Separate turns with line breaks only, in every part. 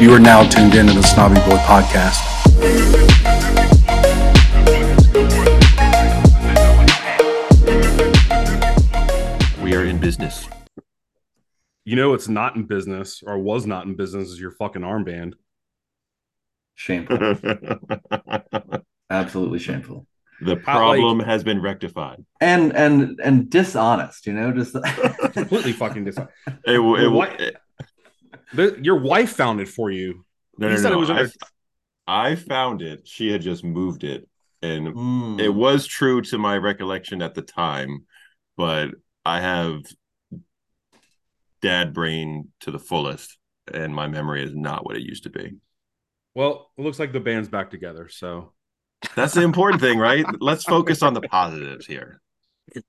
You are now tuned in to the Snobby Boy Podcast.
We are in business.
You know, it's not in business or was not in business is your fucking armband.
Shameful. Absolutely shameful.
the
How, like-
problem has been rectified.
And and and dishonest, you know, just
Completely fucking dishonest.
It, it,
Well,
w-
why-
it-
The- your wife found it for you.
no,
You
no,
said
no.
it was
I, I found it. She had just moved it, and
Mm.
it was true to my recollection at the time, but I have dad brain to the fullest, and my memory is not what it used to be.
Well, it looks like the band's back together. So,
That's the important thing, right? Let's focus on the positives here.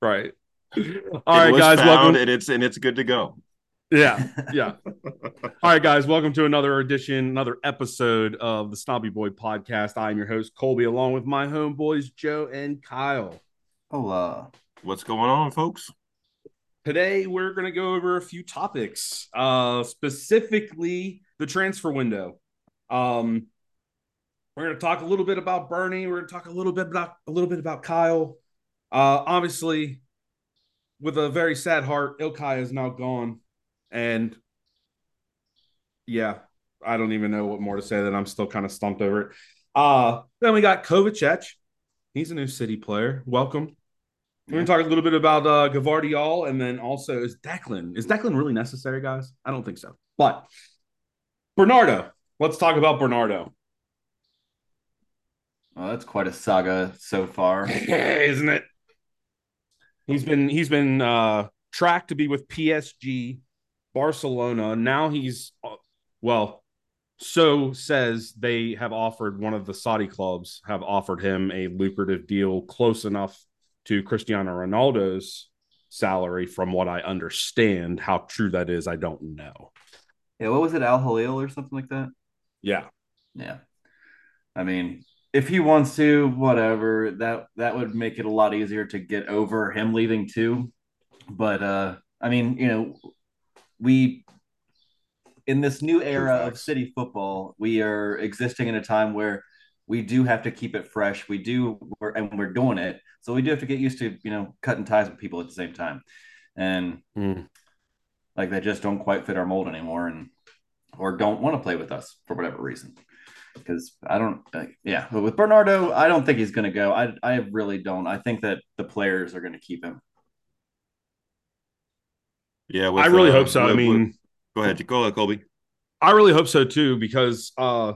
right. All
it
right,
was
guys.
found,
Welcome.
and it's and it's good to go.
Yeah. Yeah. All right, guys. Welcome to another edition, another episode of the Snobby Boy podcast. I'm your host, Colby, along with my homeboys, Joe and Kyle.
Hola.
What's going on, folks?
Today, we're going to go over a few topics, uh, specifically the transfer window. Um, we're going to talk a little bit about Bernie. We're going to talk a little bit about a little bit about Kyle. Uh, obviously, with a very sad heart, Ilkay is now gone, and yeah, I don't even know what more to say. That I'm still kind of stumped over it. Uh, then we got Kovacic. He's a new City player. Welcome. We're gonna talk a little bit about uh Gvardiol and then also is Declan. Is Declan really necessary, guys? I don't think so. But Bernardo, let's talk about Bernardo.
Well, that's quite a saga so far.
Isn't it? He's been he's been uh tracked to be with PSG, Barcelona. Now he's uh, well, so says they have offered one of the Saudi clubs have offered him a lucrative deal close enough to Cristiano Ronaldo's salary from what I understand. How true that is, I don't know.
Yeah, what was it, Al Hilal or something like that?
Yeah.
Yeah. I mean, if he wants to, whatever, that that would make it a lot easier to get over him leaving too. But uh I mean, you know, we in this new era of city football, we are existing in a time where we do have to keep it fresh. We do, we're, and we're doing it. So we do have to get used to, you know, cutting ties with people at the same time. And
Mm.
like they just don't quite fit our mold anymore and or don't want to play with us for whatever reason because i don't uh, yeah but with bernardo i don't think he's going to go i i really don't i think that the players are going to keep him
Yeah,
I really
uh,
hope so. I mean,
go ahead, go ahead, Colby.
I really hope so too, because uh,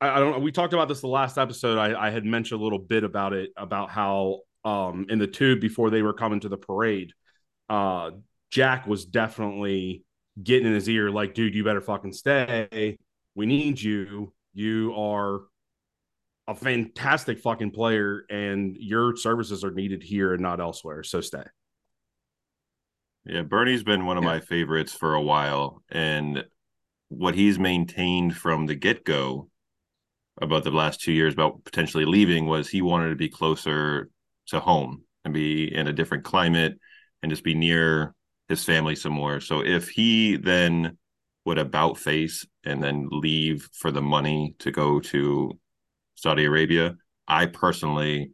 I, I don't know. We talked about this the last episode. I, I had mentioned a little bit about it about how um, in the tube before they were coming to the parade, uh, Jack was definitely getting in his ear, like, "Dude, you better fucking stay. We need you. You are a fantastic fucking player, and your services are needed here and not elsewhere. So stay."
Yeah, Bernie's been one of
Yeah.
my favorites for a while, and what he's maintained from the get go about the last two years about potentially leaving was he wanted to be closer to home and be in a different climate and just be near his family some more. So if he then would about face and then leave for the money to go to Saudi Arabia, I personally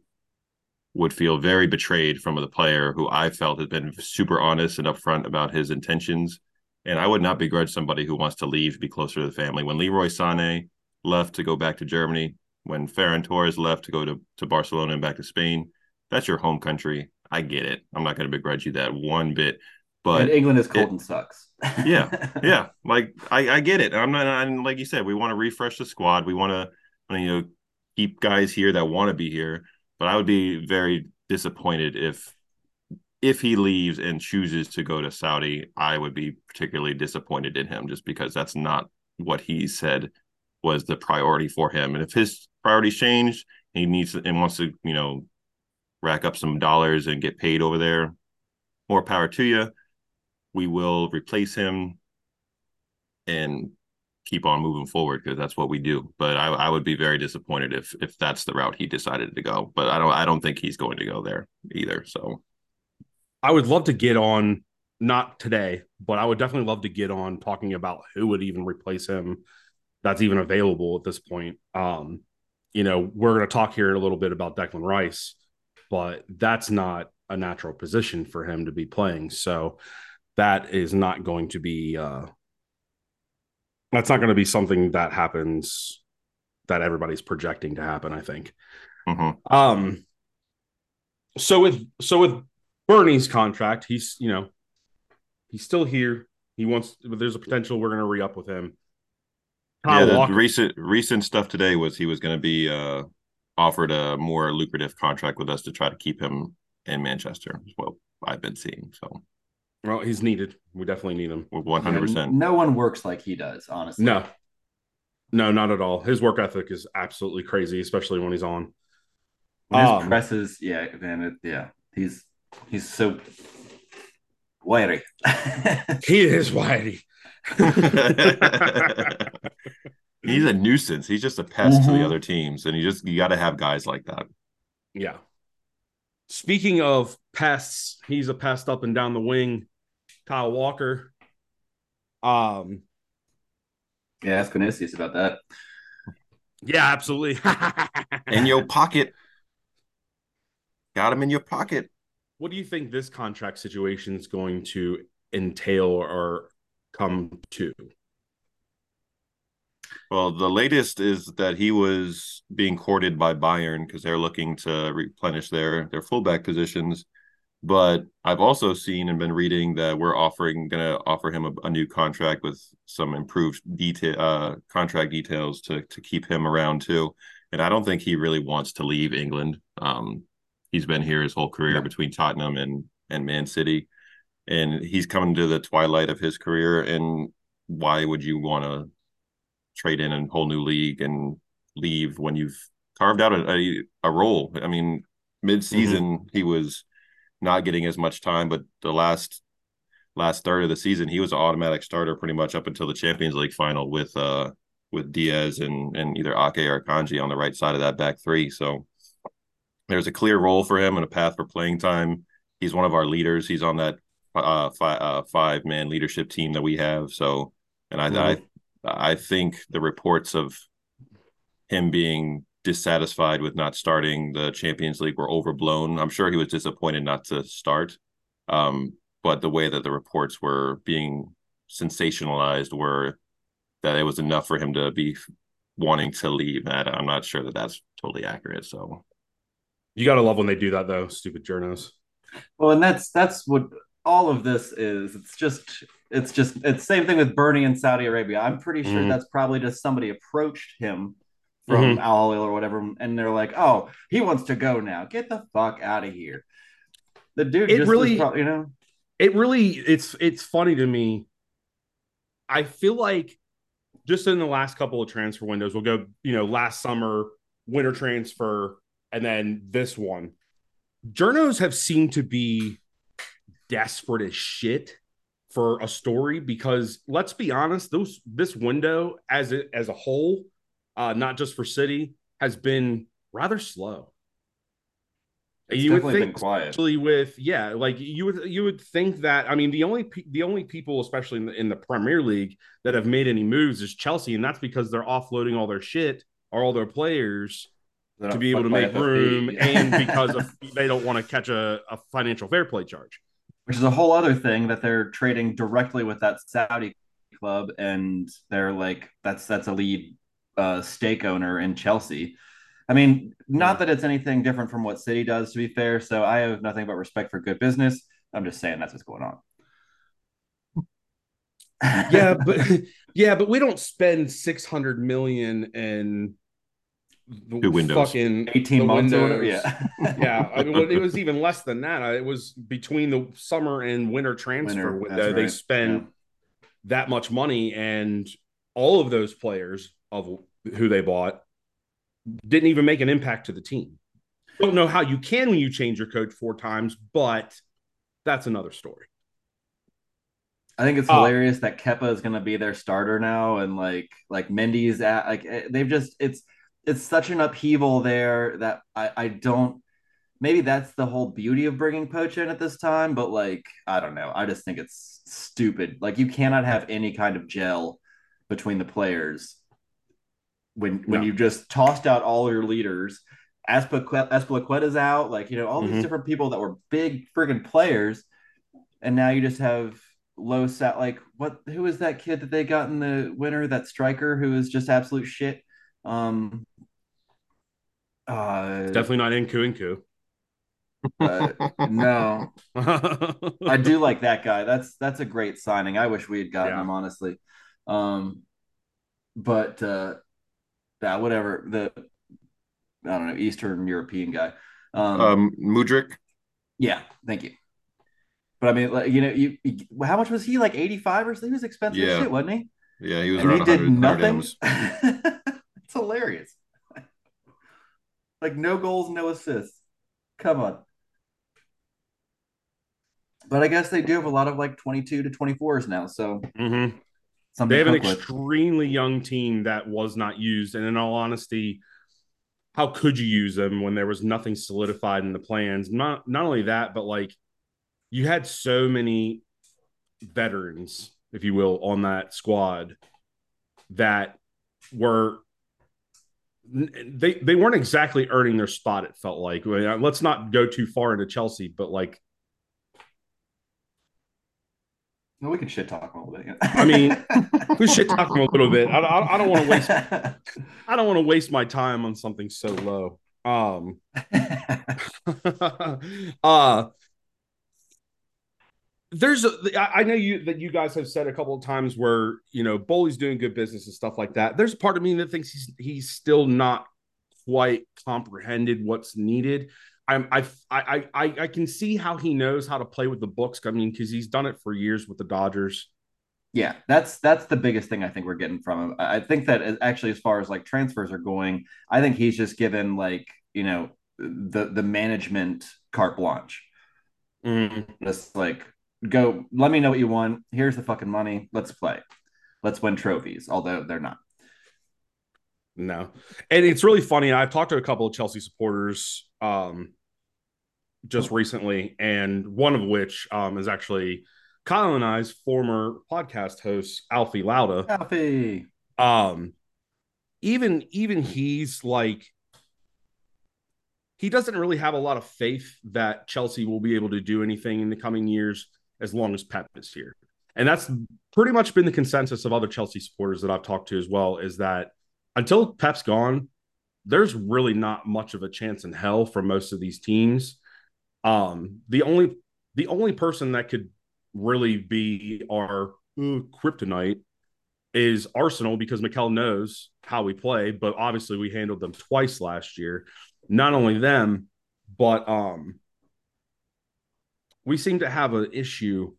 would feel very betrayed from the player who I felt had been super honest and upfront about his intentions. And I would not begrudge somebody who wants to leave, be closer to the family. When Leroy Sané left to go back to Germany, when Ferran Torres left to go to, to Barcelona and back to Spain, that's your home country. I get it. I'm not going to begrudge you that one bit. But
and england is cold
it-
and sucks
yeah, yeah, like I, I get it. I'm not, and like you said, we want to refresh the squad. We want to, you know, keep guys here that want to be here. But I would be very disappointed if, if he leaves and chooses to go to Saudi. I would be particularly disappointed in him, just because that's not what he said was the priority for him. And if his priorities changed, he needs and wants to, you know, rack up some dollars and get paid over there. More power to you we will replace him and keep on moving forward because that's what we do. But I, I would be very disappointed if if that's the route he decided to go. But I don't I don't think he's going to go there either. So
I would love to get on, not today, but I would definitely love to get on talking about who would even replace him that's even available at this point. Um, you know, we're going to talk here a little bit about Declan Rice, but that's not a natural position for him to be playing. So that is not going to be uh that's not going to be something that happens that everybody's projecting to happen, I think.
Mm-hmm.
Um so with so with Bernie's contract, he's you know he's still here. He wants but there's a potential we're gonna re-up with him.
Kyle yeah, the recent recent stuff today was he was gonna be uh offered a more lucrative contract with us to try to keep him in Manchester. Well, I've been seeing. So
well, he's needed. We definitely need him.
One hundred percent.
No one works like he does, honestly.
No, no, not at all. His work ethic is absolutely crazy, especially when he's on.
When his um, presses, yeah, man, it, yeah, he's he's so wiry.
he is wiry.
he's a nuisance. He's just a pest mm-hmm. to the mm-hmm. other teams, and you just you got to have guys like that.
Yeah. Speaking of pests, he's a pest up and down the wing. Kyle Walker. Um,
yeah, ask Vinicius about that.
Yeah, absolutely.
in your pocket. Got him in your pocket.
What do you think this contract situation is going to entail or come to?
Well, the latest is that he was being courted by Bayern because they're looking to replenish their their fullback positions. But I've also seen and been reading that we're offering going to offer him a, a, new contract with some improved detail uh, contract details to to keep him around too. And I don't think he really wants to leave England. Um, he's been here his whole career yeah. between Tottenham and and Man City, and he's coming to the twilight of his career. And why would you want to trade in a whole new league and leave when you've carved out a a, a role? I mean, mid season mm-hmm. he was not getting as much time, but the last last third of the season, he was an automatic starter pretty much up until the Champions League final with uh with Dias and and either Ake or Kanji on the right side of that back three. So there's a clear role for him and a path for playing time. He's one of our leaders. He's on that uh, five uh, five man leadership team that we have. So, and I, mm-hmm. I I think the reports of him being dissatisfied with not starting the Champions League were overblown. I'm sure he was disappointed not to start. Um, but the way that the reports were being sensationalized were that it was enough for him to be wanting to leave. And I'm not sure that that's totally accurate. So
you got to love when they do that, though, stupid journos.
Well, and that's that's what all of this is. It's just it's just it's same thing with Bernie in Saudi Arabia. I'm pretty sure mm-hmm. that's probably just somebody approached him from mm-hmm. Al Hilal or whatever, and they're like, "Oh, he wants to go now. Get the fuck out of here." The dude, it really, probably, you know,
it really, it's it's funny to me. I feel like just in the last couple of transfer windows, we'll go, you know, last summer winter transfer, and then this one. Journos have seemed to be desperate as shit for a story because let's be honest, those this window as it as a whole uh, not just for City, has been rather slow.
It's you would think, quiet.
especially with yeah, like you would you would think that. I mean, the only the only people, especially in the, in the Premier League, that have made any moves is Chelsea, and that's because they're offloading all their shit or all their players to be able to make room, and because of, they don't want to catch a, a financial fair play charge.
Which is a whole other thing that they're trading directly with that Saudi club, and they're like, that's that's a lead uh, stake owner in Chelsea. I mean, not that it's anything different from what City does, to be fair. So I have nothing but respect for good business. I'm just saying that's what's going on.
yeah, but yeah, but we don't spend six hundred million in
Two windows.
fucking 18 months windows. or Yeah.
yeah. I mean, it was even less than that. It was between the summer and winter transfer winter, window. Right. They spend yeah. that much money, and all of those players of who they bought didn't even make an impact to the team. Don't know how you can when you change your coach four times, but that's another story.
I think it's uh, hilarious that Kepa is going to be their starter now, and like like Mendy's at like eh, they've just it's it's such an upheaval there that I I don't maybe that's the whole beauty of bringing Poch in at this time, but like I don't know, I just think it's stupid. Like you cannot have any kind of gel between the players when when
No.
you just tossed out all your leaders. Azpilicueta's out, like you know, all
Mhm.
these different people that were big friggin' players, and now you just have low sat. Like what? Who is that kid that they got in the winter? That striker who is just absolute shit. Um, uh,
Definitely not Nku
uh, no, I do like that guy. That's that's a great signing. I wish we had gotten
Yeah.
him honestly. Um, but uh, yeah, whatever. The I don't know Eastern European guy. Um,
Um, Mudryk.
yeah, thank you. But I mean, like, you know, you, you how much was he? Like eighty five or something? He was expensive
Yeah.
shit, wasn't he?
Yeah, he was
and he did
100 100
nothing. It's hilarious. like no goals, no assists. Come on. But I guess they do have a lot of like 22 to 24s now. So
Mhm.
Something
They have an
cook with.
extremely young team that was not used. And in all honesty, how could you use them when there was nothing solidified in the plans? Not not only that, but like you had so many veterans, if you will, on that squad that were they they weren't exactly earning their spot. It felt like. Let's not go too far into Chelsea, but like
Well, we can shit talk a little bit.
I mean, we should talk a little bit. I, I, I don't want to waste I don't want to waste my time on something so low. Um, uh, there's a, I I know you that you guys have said a couple of times where you know Boehly's doing good business and stuff like that. There's a part of me that thinks he's he's still not quite comprehended what's needed. I'm I I I I can see how he knows how to play with the books. I mean, because he's done it for years with the Dodgers.
Yeah, that's that's the biggest thing I think we're getting from him. I think that actually, as far as like transfers are going, I think he's just given like you know the the management carte blanche.
Mm.
Just like go, let me know what you want. Here's the fucking money. Let's play. Let's win trophies. Although they're not.
No. And it's really funny. I've talked to a couple of Chelsea supporters um just recently, and one of which um is actually Kyle and I's former podcast host, Alfie Lauda.
Alfie.
Um even even he's like he doesn't really have a lot of faith that Chelsea will be able to do anything in the coming years as long as Pep is here. And that's pretty much been the consensus of other Chelsea supporters that I've talked to as well is that until Pep's gone, there's really not much of a chance in hell for most of these teams. Um, the only the only person that could really be our uh, kryptonite is Arsenal because Mikel knows how we play, but obviously we handled them twice last year. Not only them, but um we seem to have an issue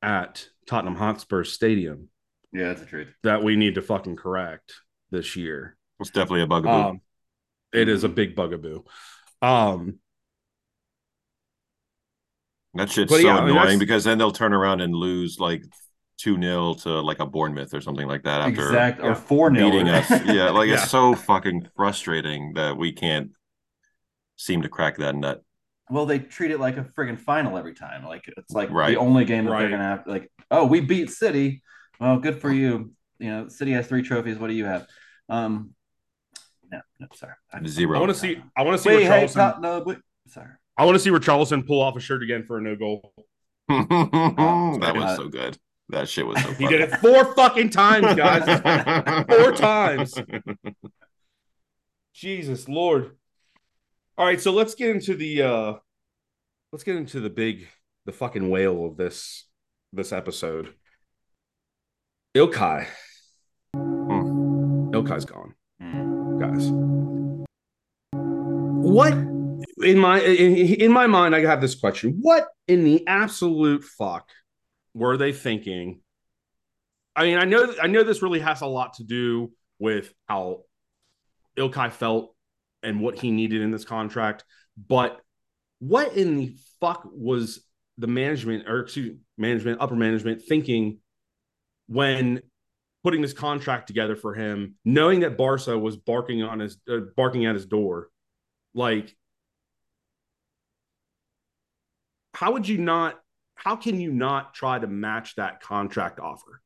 at Tottenham Hotspur Stadium
Yeah, that's the truth.
that we need to fucking correct this year.
It's definitely a bugaboo.
Um, it is a big bugaboo. Um,
that shit's so
yeah, I mean,
annoying because then they'll turn around and lose like 2 0 to like a Bournemouth or something like that after
Exact or four nil.
beating us. Yeah, like
Yeah.
it's so fucking frustrating that we can't seem to crack that nut.
Well, they treat it like a friggin' final every time. Like it's like
Right.
the only game that
Right.
they're gonna have. Like, oh, we beat City. Well, good for you. You know, City has three trophies. What do you have? Um, no, no, sorry. I'm,
Zero.
I want to see. I want to see
Wait,
where
hey,
Charleston.
top, no, but sorry.
I want to see where Charleston pull off a shirt again for a no goal.
that
Uh,
was so good. That shit was so funny.
He did it four fucking times, guys. Four times. Jesus Lord. All right, so let's get into the uh let's get into the big the fucking whale of this this episode. Ilkay. Ilkay's gone,
Hmm.
Guys. What in my in, in my mind I have this question. What in the absolute fuck were they thinking? I mean, I know I know this really has a lot to do with how Ilkay felt and what he needed in this contract, but what in the fuck was the management or excuse me, management, upper management thinking when putting this contract together for him, knowing that Barca was barking on his uh, barking at his door, like how would you not? How can you not try to match that contract offer,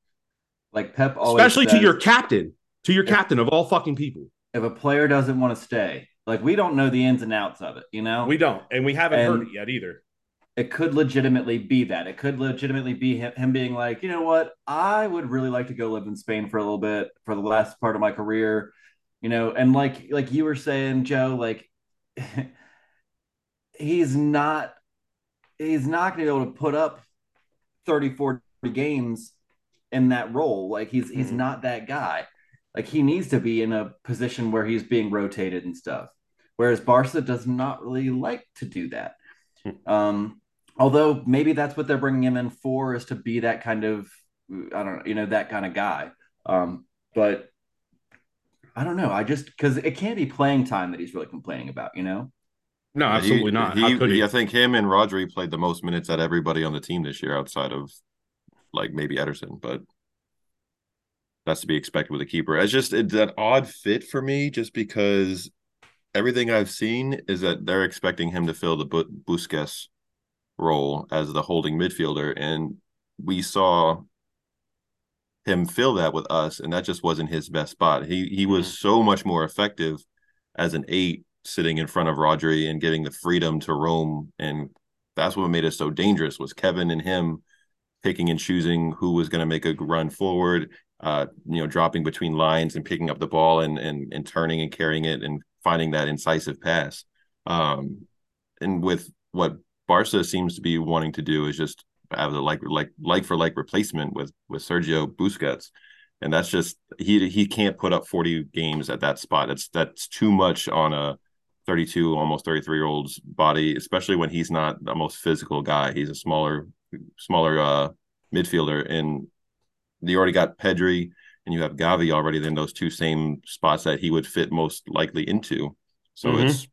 Like Pep always
especially to your captain, to your captain of all fucking people.
If a player doesn't want to stay, like we don't know the ins and outs of it, you know.
We don't, and we haven't
And-
heard it yet either.
It could legitimately be that. It could legitimately be him, him being like, you know what, I would really like to go live in Spain for a little bit for the last part of my career, you know, and like like you were saying, Joe, like he's not he's not going to be able to put up 30 40 games in that role. Like he's he's
Mhm.
not that guy. Like he needs to be in a position where he's being rotated and stuff. Whereas Barca does not really like to do that. Um although maybe that's what they're bringing him in for is to be that kind of I don't know you know that kind of guy um but I don't know I just because it can't be playing time that he's really complaining about you know
No,
He-
absolutely not.
He,
How could he?
I think him and Rodri played the most minutes at everybody on the team this year, outside of like maybe Ederson, but that's to be expected with a keeper. It's just it's an odd fit for me, just because everything I've seen is that they're expecting him to fill the Bu- Busquets role as the holding midfielder, and we saw him fill that with us, and that just wasn't his best spot. He he was so much more effective as an eight sitting in front of Rodri and giving the freedom to roam. And that's what made it so dangerous was Kevin and him picking and choosing who was going to make a run forward, uh, you know, dropping between lines and picking up the ball and and and turning and carrying it and finding that incisive pass. Um, and with what Barca seems to be wanting to do is just have the like like like for like replacement with with Sergio Busquets. And that's just he he can't put up 40 games at that spot. That's that's too much on a 32 almost 33 year old's body especially when he's not the most physical guy he's a smaller smaller uh midfielder and you already got pedri and you have gavi already Then those two same spots that he would fit most likely into so
Mhm.
it's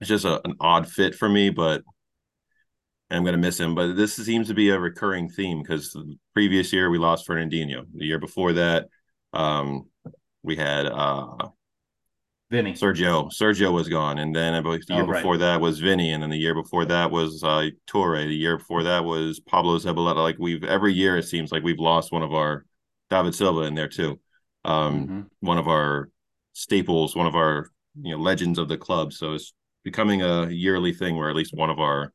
it's just a, an odd fit for me but i'm going to miss him but this seems to be a recurring theme because the previous year we lost fernandinho the year before that um we had uh
Vinny
Sergio. Sergio was gone, and then the year
Oh, right.
before that was Vinny, and then the year before that was uh, Touré. The year before that was Pablo Zabaleta. Like we've every year, it seems like we've lost one of our David Silva in there too. Um,
Mhm.
one of our staples, one of our you know legends of the club. So it's becoming a yearly thing where at least one of our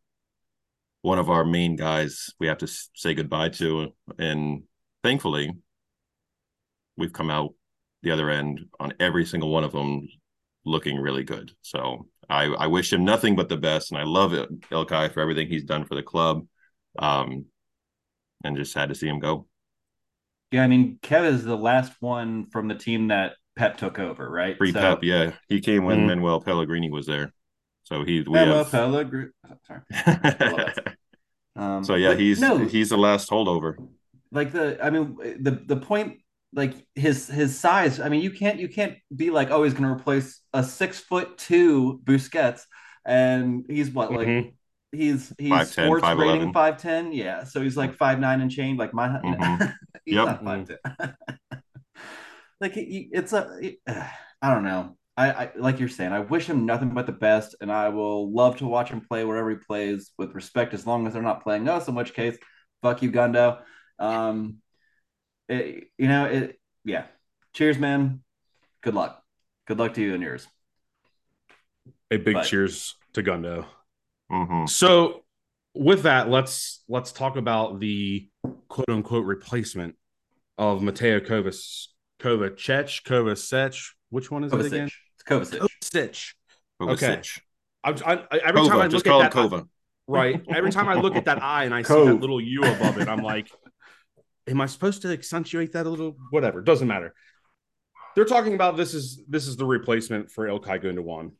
one of our main guys we have to say goodbye to, and thankfully, we've come out the other end on every single one of them looking really good. So I, I wish him nothing but the best, and I love Ilkay for everything he's done for the club. Um, and just sad to see him go.
Yeah, I mean, Kev is the last one from the team that Pep took over, right?
Free
So-
Pep, yeah, he came when
Mhm.
Manuel Pellegrini was there. So he we
Manuel
have.
Pellegrini. Sorry. Um,
so yeah, he's
no,
he's the last holdover.
like the. I mean, the the point, like his his size. I mean, you can't you can't be like, oh, he's going to replace a six foot two Busquets, and he's what like
Mhm.
he's he's
5'10",
sports
5'11".
rating five ten. Yeah, so he's like five nine and change, like my.
Mhm.
he's
Yep.
not five ten. like he, it's a, I don't know. I, I like you're saying. I wish him nothing but the best, and I will love to watch him play wherever he plays with respect, as long as they're not playing us. In which case, fuck you, Gundo. Um, it, you know it. Yeah. Cheers, man. Good luck. Good luck to you and yours.
A big
But-
cheers to Gundo.
hmm
So with that, let's let's talk about the quote unquote replacement of Mateo Kovac Kovacic Kovacic. Which one is it again?
Kovacic. It's Kovacic.
Kovacic.
Okay.
Okay. I'm, I, I- every time I
Kova,
look at that,
Kova.
right? Every time I look at that eye and I see that little U above it, I'm like, am I supposed to accentuate that a little? Whatever, doesn't matter. They're talking about this is this is the replacement for Ilkay Gundogan.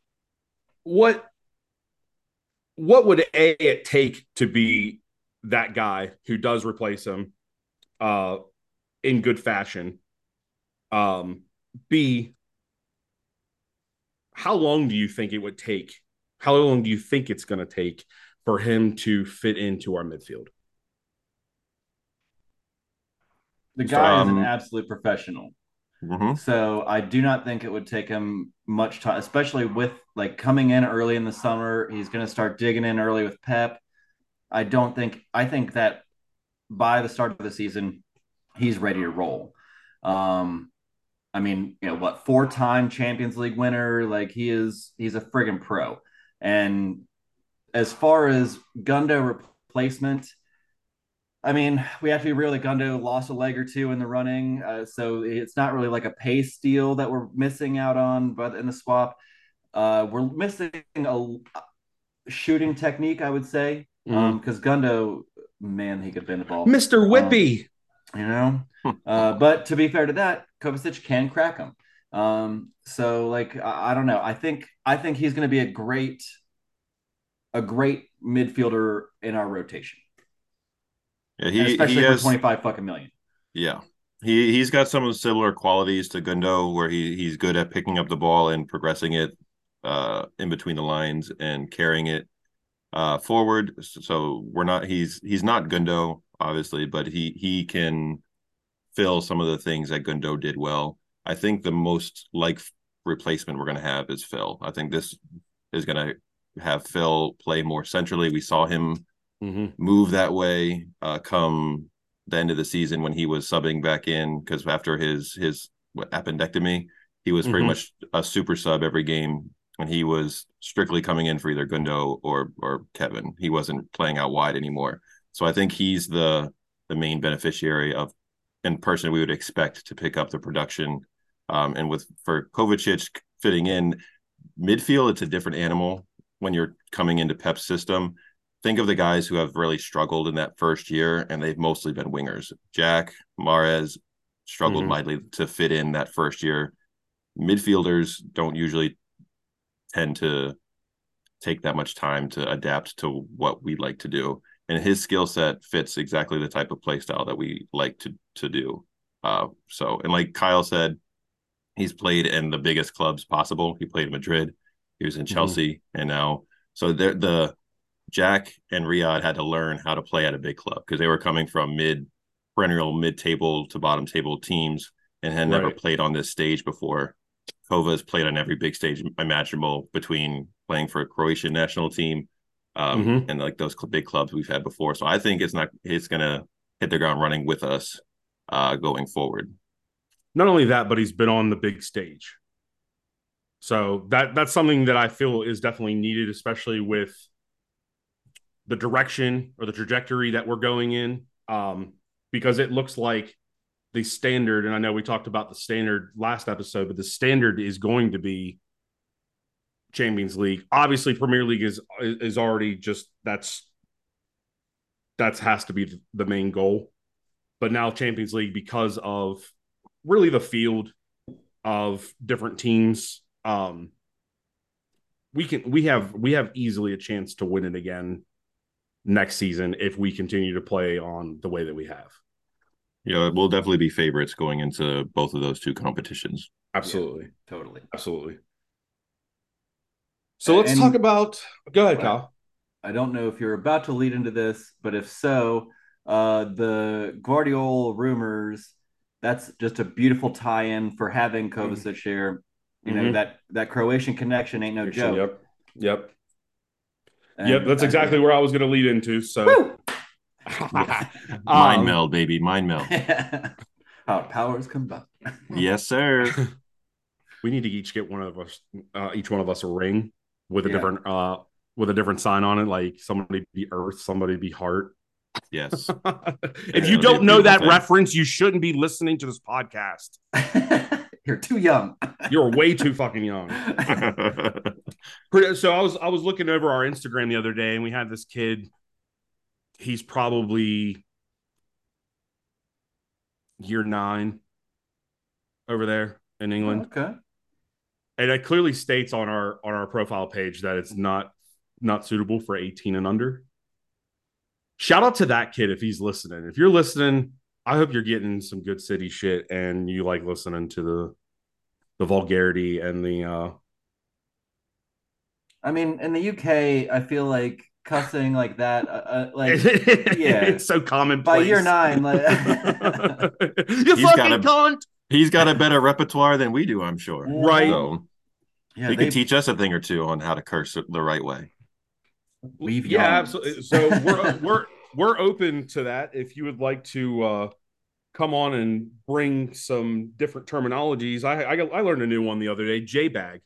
What what would a it take to be that guy who does replace him uh in good fashion? Um B how long do you think it would take? How long do you think it's going to take for him to fit into our midfield?
The guy is
Um,
an absolute professional.
hmm
So I do not think it would take him much time, especially with like coming in early in the summer. He's going to start digging in early with Pep. I don't think, I think that by the start of the season, he's ready to roll. Um, I mean, you know what, four time Champions League winner. Like he is, he's a friggin' pro. And as far as Gundo replacement, I mean, we have to be real that Gundo lost a leg or two in the running, uh, so it's not really like a pace deal that we're missing out on. But in the swap, uh, we're missing a shooting technique, I would say, because
Mhm.
um, Gundo, man, he could bend the ball.
Mr.
Um,
Whippy.
you know. uh, but to be fair to that, Kovacic can crack him. Um, so like I, I don't know. I think I think he's going to be a great a great midfielder in our rotation,
Yeah,
And
he,
especially
he
for
has
twenty five fucking million.
Yeah. He he's got some of the similar qualities to Gundo where he he's good at picking up the ball and progressing it uh in between the lines and carrying it uh forward. So we're not he's he's not Gundo obviously, but he he can fill some of the things that Gundo did well. I think the most like replacement we're going to have is Phil. I think this is going to have Phil play more centrally. We saw him
Mhm.
move that way uh, come the end of the season when he was subbing back in because after his his what, appendectomy, he was pretty
Mhm.
much a super sub every game, and he was strictly coming in for either Gundo or or Kevin. He wasn't playing out wide anymore. So I think he's the the main beneficiary of and person we would expect to pick up the production. Um, and with for Kovacic fitting in midfield, it's a different animal when you're coming into Pep's system think of the guys who have really struggled in that first year, and they've mostly been wingers. Jack Mahrez struggled
Mhm.
mightily to fit in that first year. Midfielders don't usually tend to take that much time to adapt to what we like to do, and his skill set fits exactly the type of play style that we like to to do. Uh, so, and like Kyle said, he's played in the biggest clubs possible. He played in Madrid, he was in Chelsea, and now so they're the Jack and Riyad had to learn how to play at a big club because they were coming from mid perennial mid table to bottom table teams and had never played on this stage before. Kova has played on every big stage imaginable between playing for a Croatian national team um,
Mhm.
and like those big clubs we've had before. So I think it's not it's gonna hit the ground running with us uh, going forward.
Not only that, but he's been on the big stage. So that that's something that I feel is definitely needed, especially with the direction or the trajectory that we're going in. Um, because it looks like the standard, and I know we talked about the standard last episode, but the standard is going to be Champions League. Obviously, Premier League is is already just that's that's has to be the main goal. But now Champions League because of really the field of different teams. Um, we can we have we have easily a chance to win it again next season if we continue to play on the way that we have.
Yeah, we'll definitely be favorites going into both of those two competitions.
Absolutely,
Totally.
absolutely. So let's
And-
talk about. Go ahead,
Well,
Kyle.
I don't know if you're about to lead into this, but if so, uh, the Gvardiol rumors, that's just a beautiful tie-in for having Kovacic here. You know,
Mhm.
that that Croatian connection ain't no joke.
Yep, yep,
And
yep. That's
I-
exactly where I was going to lead into. So,
Woo!
Mind
Um,
meld, baby, mind meld.
How powers combine.
yes, sir.
we need to each get one of us, uh, each one of us, a ring with a
Yeah.
different, uh, with a different sign on it. Like somebody be Earth, somebody be Heart.
Yes.
if you don't know that
thing.
reference, you shouldn't be listening to this podcast.
You're too young.
You're way too fucking young. So I was I was looking over our Instagram the other day, and we had this kid. He's probably year nine over there in England,
okay.
And it clearly states on our on our profile page that it's not not suitable for 18 and under. Shout out to that kid if he's listening. If you're listening, I hope you're getting some good city shit and you like listening to the the vulgarity and the uh
I mean, in the UK, I feel like cussing like that, uh, uh, like yeah.
it's so common
by year nine, like
you
He's
fucking
got a-
cunt
He's got a better repertoire than we do, I'm sure.
Right.
So
yeah,
he
they-
can teach us a thing or two on how to curse the right way.
We've
yeah
yawned.
absolutely so we're we're we're open to that if you would like to uh come on and bring some different terminologies. I I, I learned a new one the other day. J bag.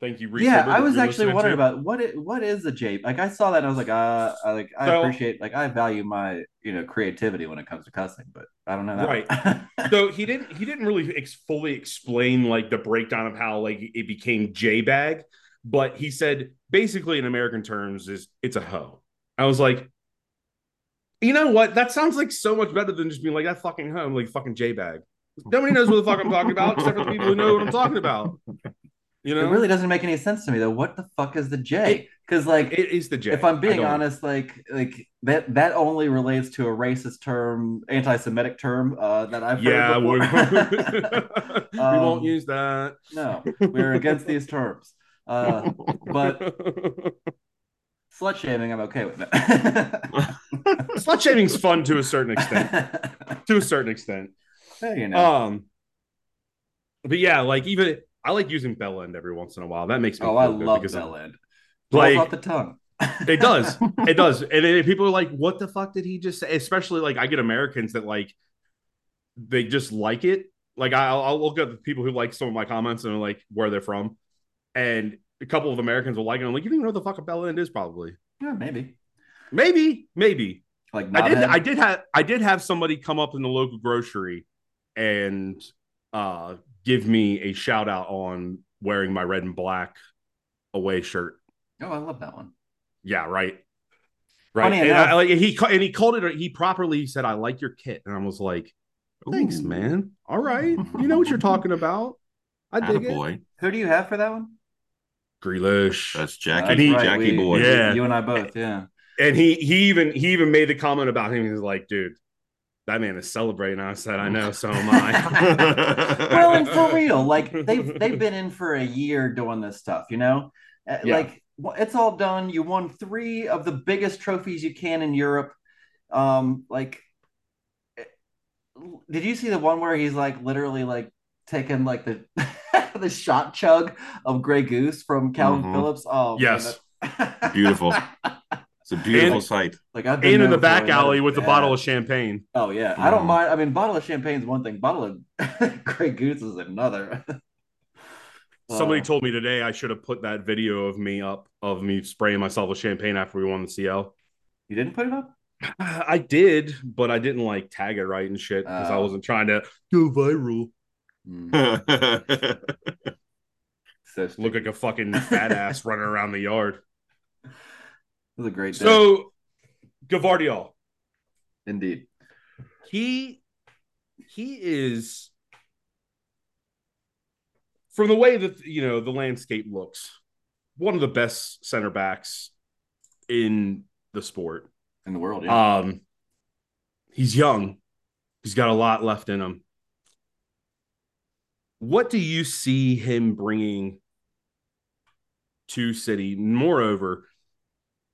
Thank you. Reese
yeah, I was actually wondering
to-
about what it what is a J. Like I saw that and I was like, uh, I like I
So-
appreciate like I value my you know creativity when it comes to cussing, but I don't know that.
Right. so he didn't he didn't really ex- fully explain like the breakdown of how like it became J bag, but he said basically in American terms is it's a hoe. I was like, you know what? That sounds like so much better than just being like that fucking hoe, like fucking J bag. Nobody knows what the fuck I'm talking about except for the people who know what I'm talking about. You know,
It really doesn't make any sense to me though. What the fuck is the J? Because like
it is the J.
if I'm being honest, like like that that only relates to a racist term, anti-Semitic term uh, that I've
yeah,
heard
we, we
Um,
won't use that.
no, we're against these terms. Uh, but slut shaming, I'm okay with that.
slut shaming's fun to a certain extent. To a certain extent.
You know,
Um, but yeah, like even I like using bell end every once in a while. That makes me.
oh, I love
because
Bell End.
Like-
off the tongue.
it does, it does, and people are like, "What the fuck did he just say?" Especially like I get Americans that like they just like it. Like I'll, I'll look at the people who like some of my comments and like where they're from, and a couple of Americans will like it. I'm like, you don't even know what the fuck a bell end is, probably.
Yeah, maybe.
Maybe, maybe.
Like
I did. I did have. I did have somebody come up in the local grocery and uh, give me a shout out on wearing my red and black away shirt.
Oh, I love that one.
Yeah, right. Right.
Funny
And,
enough-
I, like he and he called it. He properly said, "I like your kit," and I was like, "Thanks,
Ooh.
man. All right, you know what you're talking about. I dig it."
Who do you have for that one?
Grealish.
That's Jackie.
that's
he-
Jackie
We-
boy.
Yeah.
You and I both. Yeah.
and he he even he even made the comment about him. He's like, "Dude, that man is celebrating." I said, "I know, so am I."
well, and for real, like they've they've been in for a year doing this stuff, you know. Uh,
Yeah.
Like it's all done. You won three of the biggest trophies you can in Europe. Um, like, eh, did you see the one where he's like literally like taking like the the shot chug of Grey Goose from Kalvin
Mhm.
Phillips? Oh,
Yes.
Beautiful. It's a beautiful
And-
sight.
like I've been
and in the back alley with the
bad.
bottle of champagne.
Oh yeah, I don't
Mhm.
mind. I mean, bottle of champagne is one thing. Bottle of Grey Goose is another.
Somebody
Uh,
told me today I should have put that video of me up of me spraying myself with champagne after we won the CL.
you didn't put it up.
I did, but I didn't like tag it right and shit because I
Oh.
wasn't trying to go viral.
Mm, so.
Look like a fucking fat ass running around the yard.
Was a great day.
So, Gvardiol,
indeed.
he he is from the way that you know the landscape looks, one of the best center backs in the sport.
In the world, yeah.
Um, he's young. He's got a lot left in him. What do you see him bringing to City? Moreover,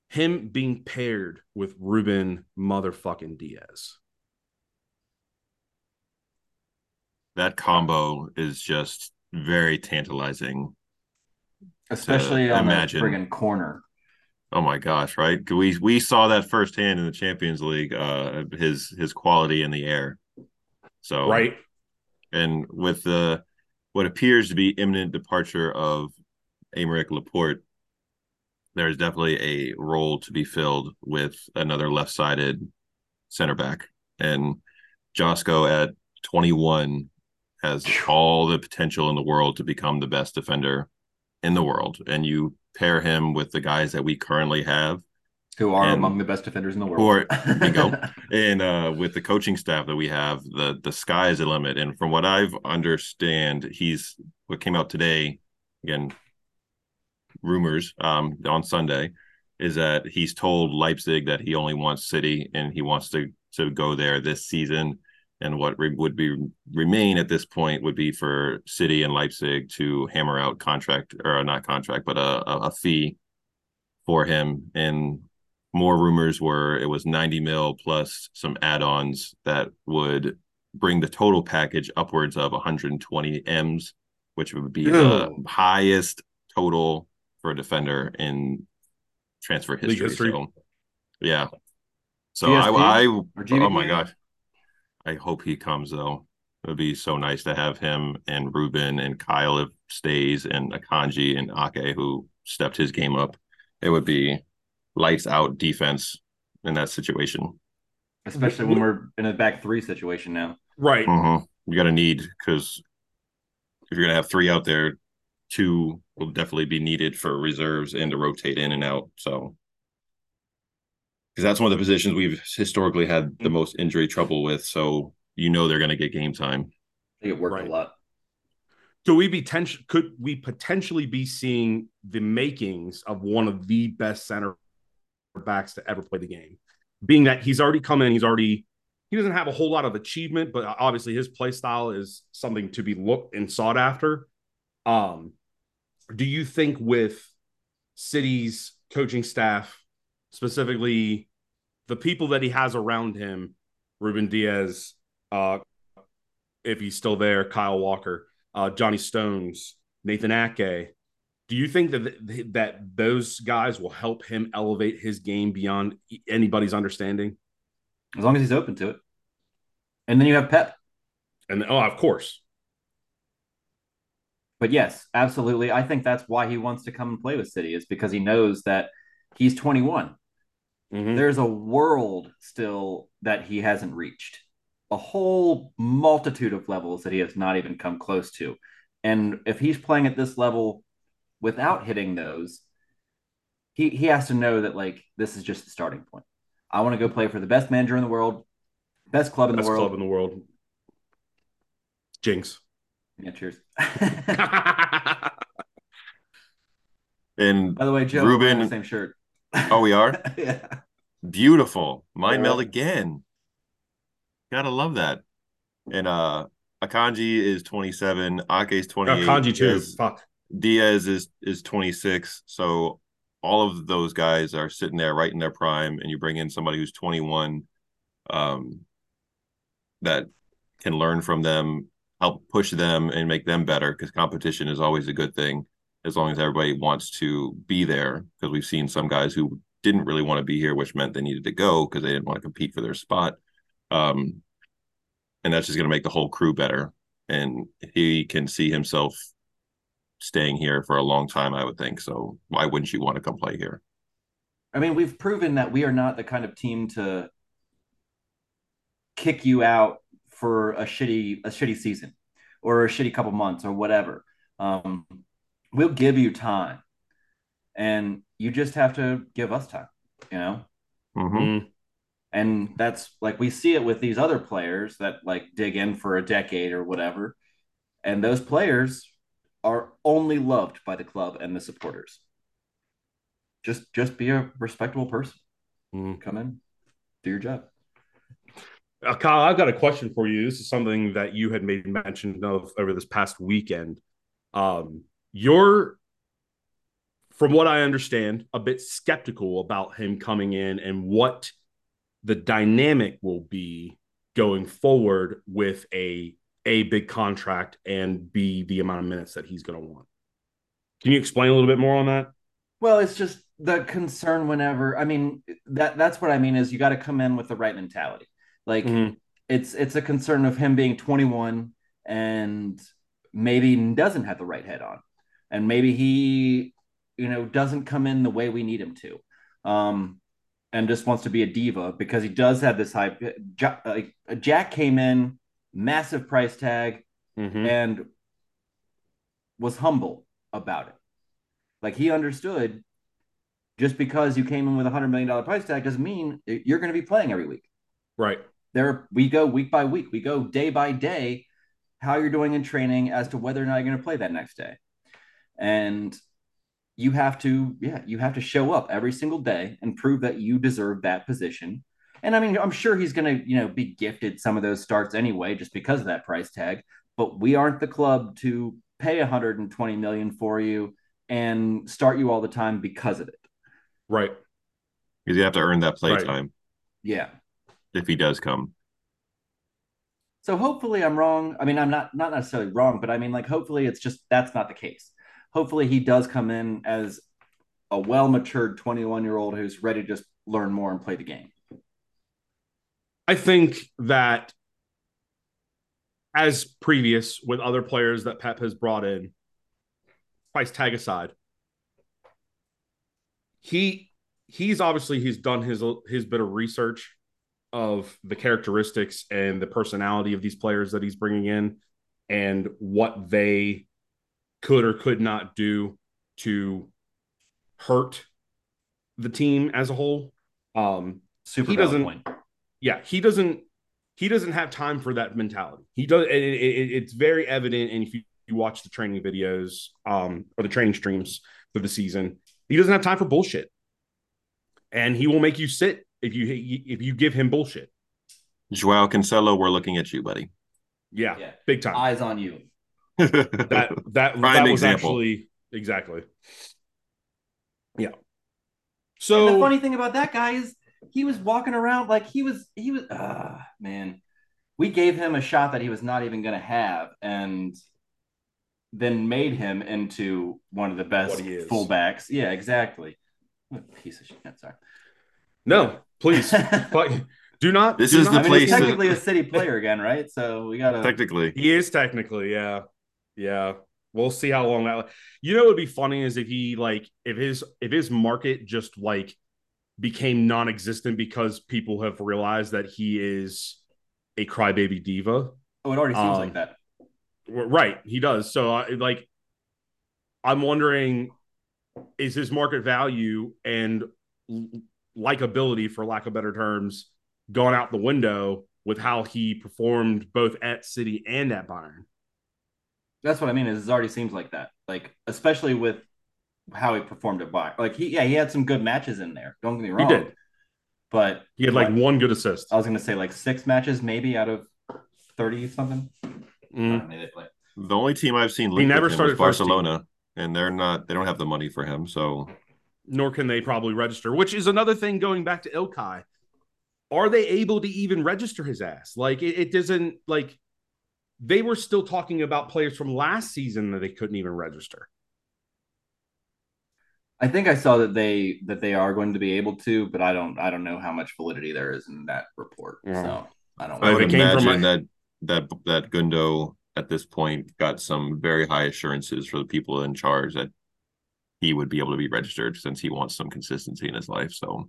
him being paired with Ruben motherfucking Dias.
that combo is just very tantalizing.
Especially on
imagine.
the friggin' corner.
Oh my gosh, right? We we saw that firsthand in the Champions League, uh his his quality in the air. So
Right?
and with the what appears to be imminent departure of Aymeric Laporte, there's definitely a role to be filled with another left-sided center back. And Joško at 21 has all the potential in the world to become the best defender in the world. And you pair him with the guys that we currently have
Who are
And-
among the best defenders in the world.
Or- bingo. and uh, with the coaching staff that we have, the the sky is the limit. And from what I've understand, he's what came out today. Again, rumors um, on Sunday is that he's told Leipzig that he only wants City and he wants to to go there this season. And what re- would be remain at this point would be for City and Leipzig to hammer out contract or not contract, but a, a, a fee for him. And more rumors were it was 90 mil plus some add-ons that would bring the total package upwards of 120 m's which would be the highest total for a defender in transfer history,
history.
So, yeah so
GSP?
I, I oh my
GBP?
gosh I hope he comes though. It would be so nice to have him and Ruben and Kyle if stays and Akanji and Ake who stepped his game up. It would be lights out defense in that situation.
Especially when we're in a back three situation now.
Right.
Mm-hmm. You got to need because if you're gonna have three out there, two will definitely be needed for reserves and to rotate in and out. So because that's one of the positions we've historically had the most injury trouble with. So you know they're gonna get game time.
They get worked
Right.
a lot.
Could we be ten- could we potentially be seeing the makings of one of the best center backs to ever play the game? Being that he's already come in, he's already he doesn't have a whole lot of achievement, but obviously his play style is something to be looked and sought after. Um, do you think with City's coaching staff, specifically the people that he has around him, Ruben Dias, uh, if he's still there, Kyle Walker, uh, Johnny Stones, Nathan Ake. Do you think that that those guys will help him elevate his game beyond anybody's understanding?
As long as he's open to it. And then you have Pep.
And oh, of course,
But yes, absolutely. I think that's why he wants to come and play with City, is because he knows that he's 21.
Mhm.
There's a world still that he hasn't reached, a whole multitude of levels that he has not even come close to. And if he's playing at this level without hitting those, he, he has to know that, like, this is just the starting point. I want to go play for the best manager in the world, best club in
best
the world.
club in the world. Jinx.
Yeah, cheers.
And
By the way, Joe, we're
Ruben-
the same shirt.
oh, we are
yeah.
beautiful. Mind
Yeah.
meld again. Gotta love that. And uh Akanji is 27, Ake is 28.
Uh, Kanji too.
Dias-
Fuck.
Dias is is 26. So all of those guys are sitting there right in their prime, and you bring in somebody who's 21, um, that can learn from them, help push them, and make them better. Because competition is always a good thing, as long as everybody wants to be there. Because we've seen some guys who didn't really want to be here, which meant they needed to go because they didn't want to compete for their spot. Um, and that's just going to make the whole crew better. And he can see himself staying here for a long time, I would think. So why wouldn't you want to come play here?
I mean, we've proven that we are not the kind of team to kick you out for a shitty a shitty season or a shitty couple months or whatever. Um, we'll give you time, and you just have to give us time. You know,
Mm-hmm.
Mm.
and that's like we see it with these other players that like dig in for a decade or whatever, and those players are only loved by the club and the supporters. Just just be a respectable person.
Mm.
Come in, do your job.
Uh, Kyle, I've got a question for you. This is something that you had made mention of over this past weekend. Um, you're, from what I understand, a bit skeptical about him coming in and what the dynamic will be going forward with a a big contract and b the amount of minutes that he's going to want. Can you explain a little bit more on that?
Well, it's just the concern whenever I mean that that's what I mean is you got to come in with the right mentality. Like
Mhm.
it's it's a concern of him being 21 and maybe doesn't have the right head on. And maybe he you know doesn't come in the way we need him to. Um and just wants to be a diva because he does have this hype. Jack came in massive price tag
Mhm.
and was humble about it. Like he understood just because you came in with a hundred million dollar price tag doesn't mean you're going to be playing every week.
Right.
There, we go week by week, we go day by day, how you're doing in training as to whether or not you're going to play that next day, and you have to, yeah, you have to show up every single day and prove that you deserve that position. And I mean, I'm sure he's going to, you know, be gifted some of those starts anyway, just because of that price tag. But we aren't the club to pay 120 million for you and start you all the time because of it.
Right.
Because you have to earn that play
Right.
time
Yeah.
If he does come.
So hopefully I'm wrong. I mean, I'm not not necessarily wrong, but I mean, like, hopefully it's just that's not the case. Hopefully he does come in as a well matured 21 year old who's ready to just learn more and play the game.
I think that as previous with other players that Pep has brought in, price tag aside, he he's obviously he's done his his bit of research of the characteristics and the personality of these players that he's bringing in and what they could or could not do to hurt the team as a whole. Um,
Super
he doesn't.
point.
Yeah, he doesn't. He doesn't have time for that mentality. He does. It, it, it's very evident, and if you, you watch the training videos um, or the training streams for the season, he doesn't have time for bullshit, and he will make you sit if you if you give him bullshit.
Joao Cancelo, we're looking at you, buddy.
Yeah,
Yeah.
big time.
Eyes on you.
that that
Prime
that was
example.
actually exactly. Yeah.
and
So
the funny thing about that guy is he was walking around like he was he was uh man. We gave him a shot that he was not even gonna have and then made him into one of the best
What he is.
fullbacks. Yeah, exactly. What a piece of shit. Sorry.
no, please, but do not.
This
do
is
not-
the
I mean,
place
he's
that-
technically a city player again, right? So we gotta
Technically,
He is technically, yeah, yeah. We'll see how long that. You know, what would be funny is if he like if his if his market just like became non-existent because people have realized that he is a crybaby diva.
Oh, it already seems
Um,
like that.
Right, he does. So, uh, like, I'm wondering, is his market value and l- likability, for lack of better terms, gone out the window with how he performed both at City and at Bayern?
That's what I mean. Is it already seems like that. Like especially with how he performed at Bayern. Like he, yeah, he had some good matches in there. Don't get me wrong.
He
wrong.
did.
But
He had like
What?
one good assist.
I was gonna say like six matches, maybe out of thirty something.
Mm.
Maybe they play.
the only team I've seen he
never
with
started
was
first team.
Barcelona, and they're not. They don't have the money for him. So
Nor can they probably register, which is another thing going back to Ilkay. Are they able to even register his ass? Like, it, it doesn't, like, they were still talking about players from last season that they couldn't even register.
I think I saw that they that they are going to be able to, but I don't I don't know how much validity there is in that report.
Yeah.
So I don't
I would
it from
imagine
a-
that that that Gundo at this point got some very high assurances for the people in charge that he would be able to be registered since he wants some consistency in his life. So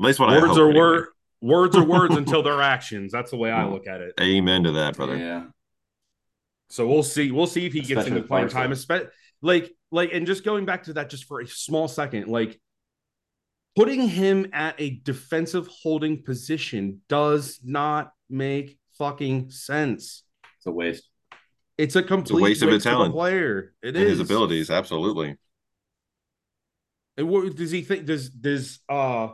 at least what I
words
hope,
are
anyway.
word words are words until they're actions. That's the way I look at it.
Amen to that, brother.
Yeah.
So we'll see. We'll see if he gets
Especially
into
with
playing time. Especially like like and just going back to that just for a small second, like putting him at a defensive holding position does not make fucking sense.
It's a waste.
It's a complete
waste of his
a
talent
player. It
And
is
his abilities, absolutely.
And what does he think? Does does uh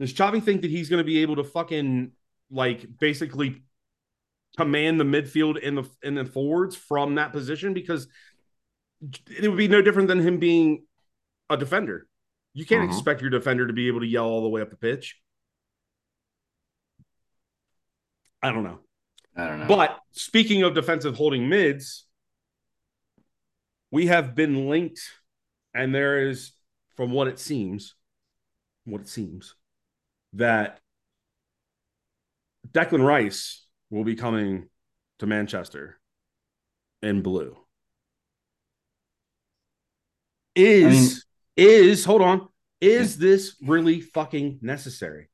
does Xavi think that he's going to be able to fucking like basically command the midfield and the and the forwards from that position? Because it would be no different than him being a defender. You can't
Mhm.
expect your defender to be able to yell all the way up the pitch. I don't know.
I don't know.
But speaking of defensive holding mids, we have been linked, and there is, from what it seems, what it seems, that Declan Rice will be coming to Manchester in blue. Is is hold on? Is this really fucking necessary?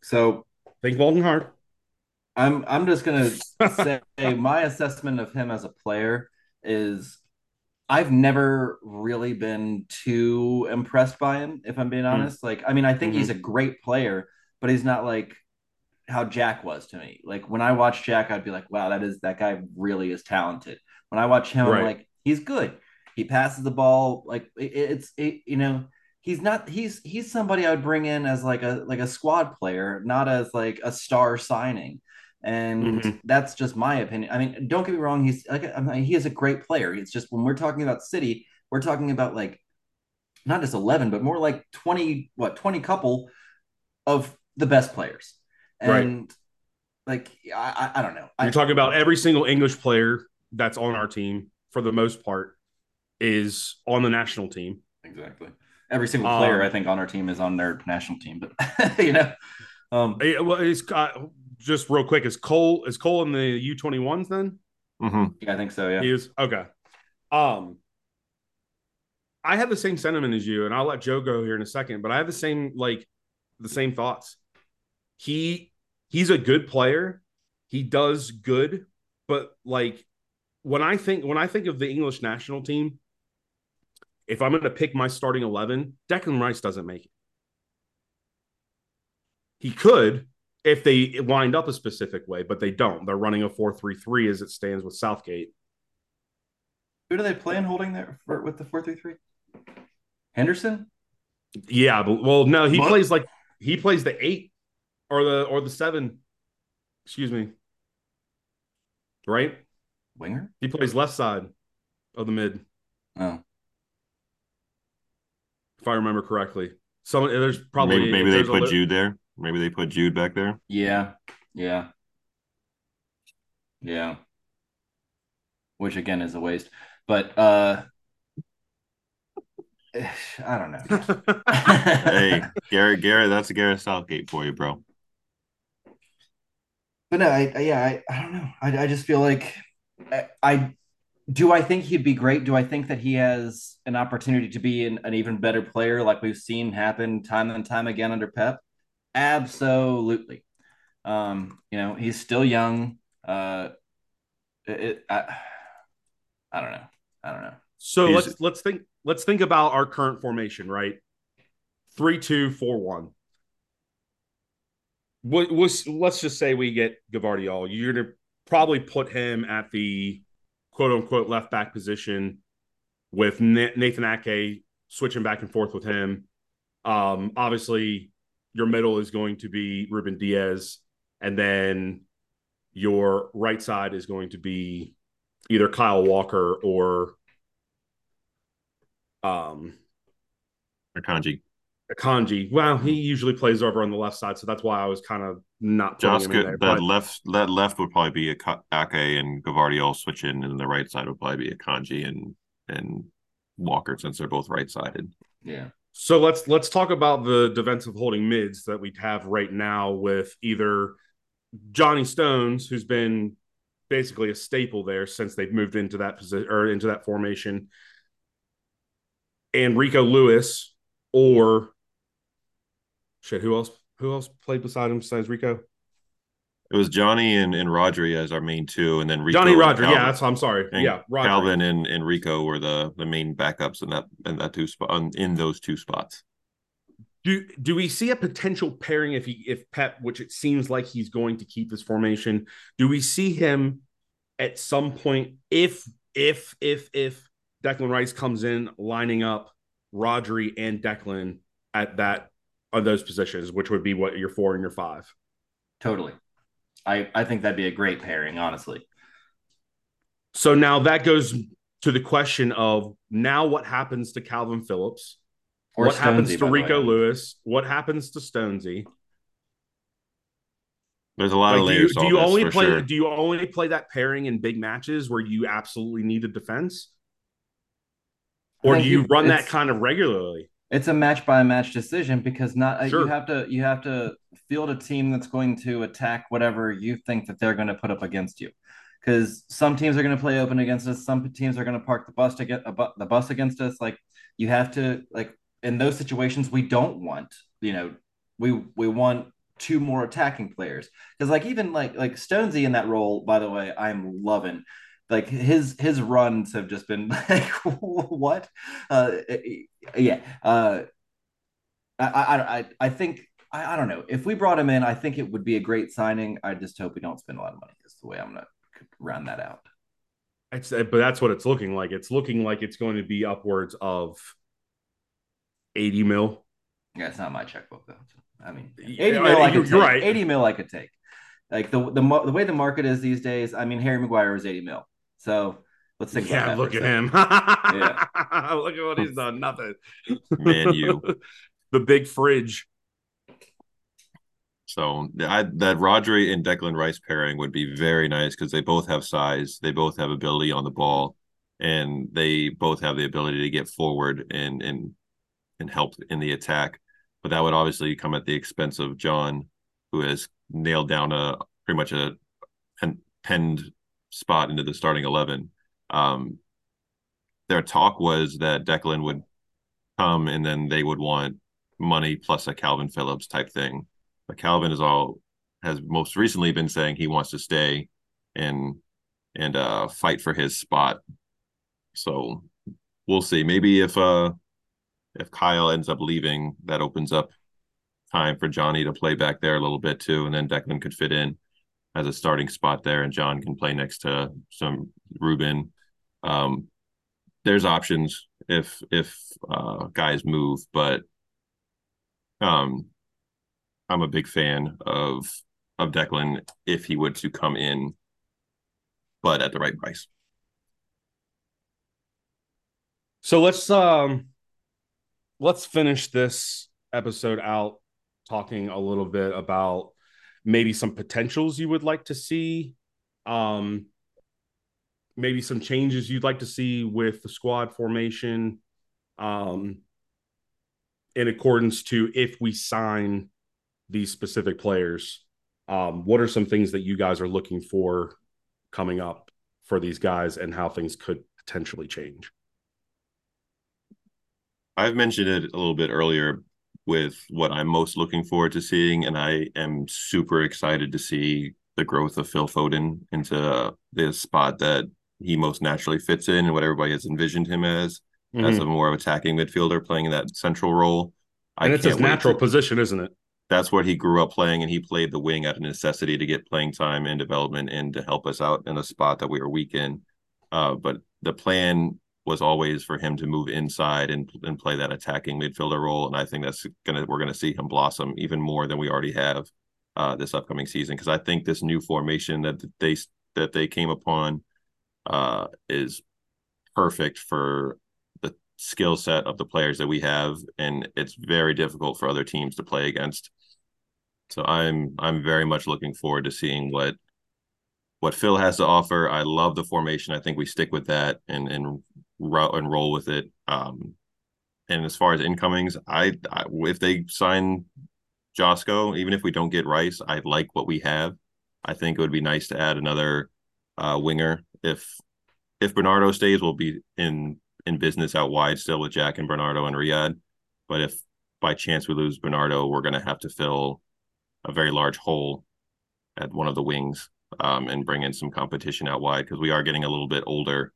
so
Think Walden hard.
I'm I'm just gonna say my assessment of him as a player is I've never really been too impressed by him, if I'm being hmm. honest. Like, I mean, I think he's mm-hmm. a great player, but he's not like how Jack was to me. Like when I watch Jack, I'd be like, wow, that is that guy really is talented. When I watch him,
Right.
I'm like, he's good. He passes the ball. Like it, it's it, you know, he's not he's he's somebody I would bring in as like a like a squad player, not as like a star signing. And
Mhm.
that's just my opinion. I mean, don't get me wrong. He's like I mean, he is a great player. It's just when we're talking about City, we're talking about like not just 11, but more like 20, what, 20 couple of the best players.
Right.
And like, I, I, I don't know. I,
You're talking about every single English player that's on our team for the most part is on the national team.
exactly. Every single player,
Um,
I think, on our team is on their national team, but you know, Um,
well, is uh, just real quick. Is Cole is Cole in the U twenty ones then?
hmm
yeah, I think so. Yeah.
He is okay. Um, I have the same sentiment as you, and I'll let Joe go here in a second. But I have the same like the same thoughts. He he's a good player. He does good, but like when I think when I think of the English national team, if I'm going to pick my starting eleven, Declan Rice doesn't make it. He could if they wind up a specific way, but they don't. They're running a four-three-three as it stands with Southgate.
Who do they play in holding there for, with the four three three? Henderson.
Yeah, but well, no, he
What?
plays like he plays the eight or the or the seven. Excuse me. Right?
Winger.
He plays left side of the mid,
Oh,
if I remember correctly. Some there's probably
maybe, maybe they
there's a
put
li-
Jude there. Maybe they put Jude back there.
yeah, yeah, yeah. Which again is a waste, but uh, I don't know.
hey, Garrett, Garrett, that's a Garrett Southgate for you, bro.
But no, I, I yeah, I, I don't know. I, I just feel like I, I do. I think he'd be great. Do I think that he has an opportunity to be an, an even better player, like we've seen happen time and time again under Pep? Absolutely. Um, you know, he's still young. Uh, it, I, I don't know. I don't know.
So
He's-
let's let's think let's think about our current formation, right? Three, two, four, one. What was let's just say we get Gvardiol. You're gonna probably put him at the quote unquote left back position with Nathan Ake switching back and forth with him. Um, obviously, your middle is going to be Ruben Dias, and then your right side is going to be either Kyle Walker or um
Akanji.
Kanji. Well, he usually plays over on the left side, so that's why I was kind of not putting
Josh,
him
that
But
left that left would probably be a Ka- Ake and Gvardiol switch in, and the right side would probably be a Kanji and and Walker since they're both right sided.
Yeah.
So let's let's talk about the defensive holding mids that we have right now with either Johnny Stones, who's been basically a staple there since they've moved into that position or into that formation, and Rico Lewis, or shit, who else? Who else played beside him besides Rico?
It was Johnny and, and Rodri as our main two, and then Rico
Johnny
and
Roger.
Kalvin.
Yeah, that's I'm sorry.
And
yeah, Roger.
Kalvin and, and Rico were the the main backups in that in that two spot in those two spots.
Do do we see a potential pairing if he if Pep, which it seems like he's going to keep this formation? Do we see him at some point if if if if Declan Rice comes in lining up Rodri and Declan at that on those positions, which would be what your four and your five?
Totally. I, I think that'd be a great pairing, honestly.
So now that goes to the question of now what happens to Kalvin Phillips?
Or
what happens to Rico. Lewis? What happens to Stonesy?
There's a lot of
Like, do you,
layers.
do you
this,
only play
sure.
do you only play that pairing in big matches where you absolutely need a defense? Or do you
you-
run that kind of regularly?
It's a match by match decision because not uh,
Sure.
you have to you have to field a team that's going to attack whatever you think that they're going to put up against you. Because some teams are going to play open against us, some teams are going to park the bus to get the bus against us. Like you have to like in those situations we don't want you know we we want two more attacking players because like even like like Stonesy in that role by the way I'm loving like his his runs have just been like what uh yeah uh I I I, I think I, I don't know if we brought him in I think it would be a great signing I just hope we don't spend a lot of money is the way I'm gonna round that out
It's, but that's what it's looking like. It's looking like it's going to be upwards of 80 mil.
yeah it's not my checkbook though I mean
Yeah,
80 mil I
you're
could take.
right.
80 mil I could take like the the the way the market is these days I mean Harry Maguire was 80 mil so let's think about
Yeah,
that
look at
a second.
him. look at what he's done. Nothing.
Man, you.
the big fridge.
So I, that Rodri and Declan Rice pairing would be very nice because they both have size, they both have ability on the ball, and they both have the ability to get forward and and and help in the attack. But that would obviously come at the expense of John, who has nailed down a pretty much a penned spot into the starting eleven. Um, their talk was that Declan would come and then they would want money plus a Kalvin Phillips type thing. But Kalvin is all has most recently been saying he wants to stay and and uh fight for his spot. So we'll see. Maybe if uh if Kyle ends up leaving, that opens up time for Johnny to play back there a little bit too, and then Declan could fit in as a starting spot there, and John can play next to some Ruben. Um, there's options if if uh, guys move, but um, I'm a big fan of of Declan if he would to come in, but at the right price.
So let's um let's finish this episode out talking a little bit about maybe some potentials you would like to see um maybe some changes you'd like to see with the squad formation um in accordance to if we sign these specific players. Um what are some things that you guys are looking for coming up for these guys and how things could potentially change?
I've mentioned it a little bit earlier with what I'm most looking forward to seeing, and I am super excited to see the growth of Phil Foden into the spot that he most naturally fits in and what everybody has envisioned him as, mm-hmm. as a more of attacking midfielder playing that central role.
And I it's his natural to, position, isn't it?
That's what he grew up playing, and he played the wing out of necessity to get playing time and development and to help us out in a spot that we were weak in. Uh, but the plan was always for him to move inside and and play that attacking midfielder role. And I think that's gonna we're gonna see him blossom even more than we already have uh, this upcoming season because I think this new formation that they that they came upon uh, is perfect for the skill set of the players that we have, and it's very difficult for other teams to play against. So I'm I'm very much looking forward to seeing what what Phil has to offer. I love the formation. I think we stick with that and and and roll with it. Um, and as far as incomings, I, I if they sign Joško, even if we don't get Rice, I like what we have. I think it would be nice to add another uh, winger. If if Bernardo stays, we'll be in in business out wide still with Jack and Bernardo and Riyad. But if by chance we lose Bernardo, we're going to have to fill a very large hole at one of the wings um, and bring in some competition out wide because we are getting a little bit older.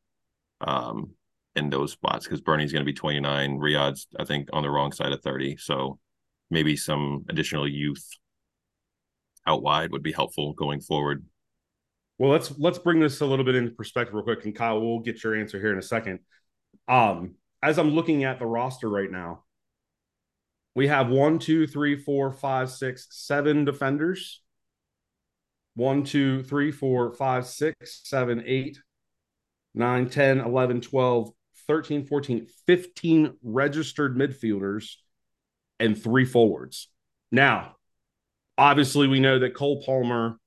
Um, in those spots because Bernie's going to be 29, Riyad's I think on the wrong side of 30, so maybe some additional youth out wide would be helpful going forward.
Well, let's let's bring this a little bit into perspective real quick, and Kyle, we'll get your answer here in a second. Um, as I'm looking at the roster right now, we have one, two, three, four, five, six, seven defenders. One, two, three, four, five, six, seven, eight, 9, 10, 11, 12, 13, 14, 15 registered midfielders and three forwards. Now, obviously, we know that Cole Palmer,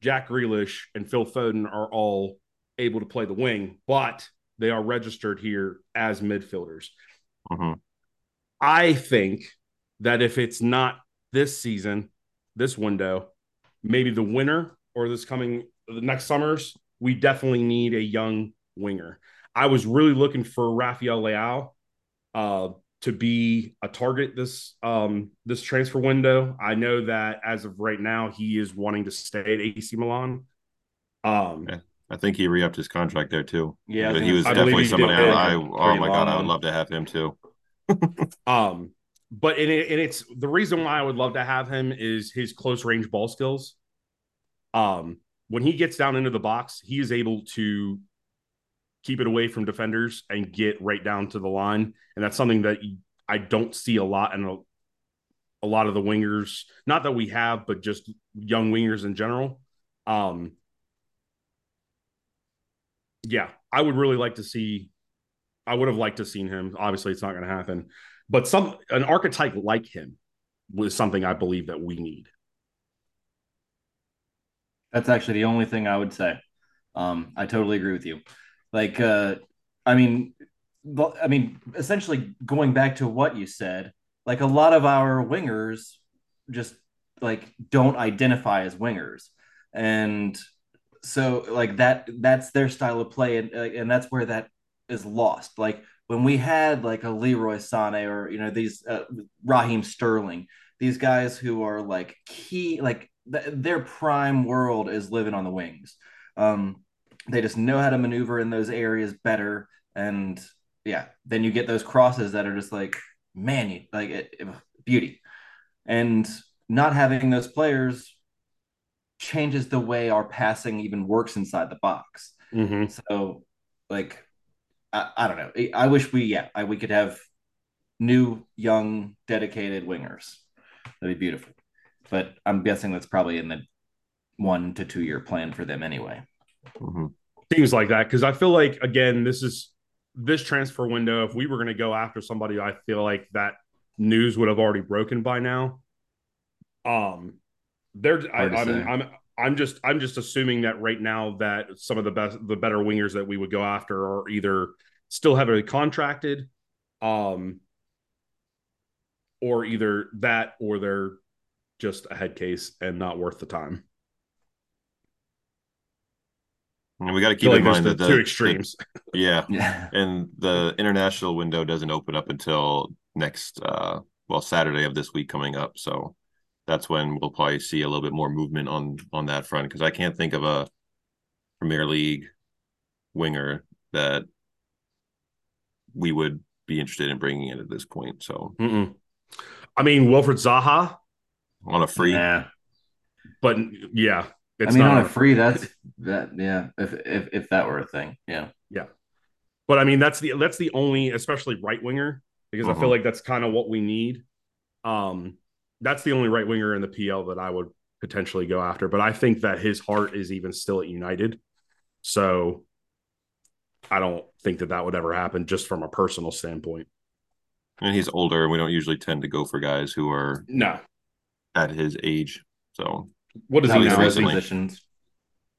Jack Grealish, and Phil Foden are all able to play the wing, but they are registered here as midfielders. Mm-hmm. I think that if it's not this season, this window, maybe the winter or this coming the next summers, we definitely need a young winger. I was really looking for Rafael Leao uh, to be a target this um, this transfer window. I know that as of right now, he is wanting to stay at AC Milan. Um,
yeah, I think he re-upped his contract there too. Yeah, he was I definitely somebody I, I oh my god, I would love to have him too.
um, but and, it, and it's the reason why I would love to have him is his close range ball skills. Um, when he gets down into the box, he is able to keep it away from defenders and get right down to the line. And that's something that I don't see a lot in a, a lot of the wingers, not that we have, but just young wingers in general. Um, yeah, I would really like to see. I would have liked to seen him. Obviously, it's not going to happen, but some an archetype like him was something I believe that we need.
That's actually the only thing I would say. Um, I totally agree with you. Like, uh, I mean, I mean, essentially going back to what you said, like a lot of our wingers just like don't identify as wingers, and so like that that's their style of play, and and that's where that is lost. Like when we had like a Leroy Sané or you know these uh, Raheem Sterling, these guys who are like key, like th- their prime world is living on the wings. Um, they just know how to maneuver in those areas better, and yeah, then you get those crosses that are just like man, you like it, it, beauty, and not having those players changes the way our passing even works inside the box.
Mm-hmm.
So, like, I, I don't know. I wish we, yeah, I, we could have new, young, dedicated wingers. That'd be beautiful. But I'm guessing that's probably in the one to two year plan for them anyway.
Mm-hmm.
Seems like that because I feel like again, this is this transfer window. If we were going to go after somebody, I feel like that news would have already broken by now. Um, there, I, I'm,
say.
I'm, I'm just, I'm just assuming that right now that some of the best, the better wingers that we would go after are either still heavily contracted, um, or either that or they're just a head case and not worth the time.
And we got to keep
like
in mind
the
that the
two
the-
extremes.
yeah,
Yeah.
and the international window doesn't open up until next uh well Saturday of this week coming up. So that's when we'll probably see a little bit more movement on on that front because I can't think of a Premier League winger that we would be interested in bringing in at this point. So
Mm-mm. I mean, Wilfred Zaha,
on a free,
Nah.
but yeah,
I mean,
not
on a free, that's that. Yeah, if if if that were a thing, yeah. Yeah.
But I mean, that's the that's the only, especially right winger, because I feel
Mhm.
like that's kind of what we need. Um, that's the only right winger in the PL that I would potentially go after. But I think that his heart is even still at United, so I don't think that that would ever happen, just from a personal standpoint.
and he's older, and we don't usually tend to go for guys who are
No,
at his age. So
what is he now? Is
recently.
he,
positions.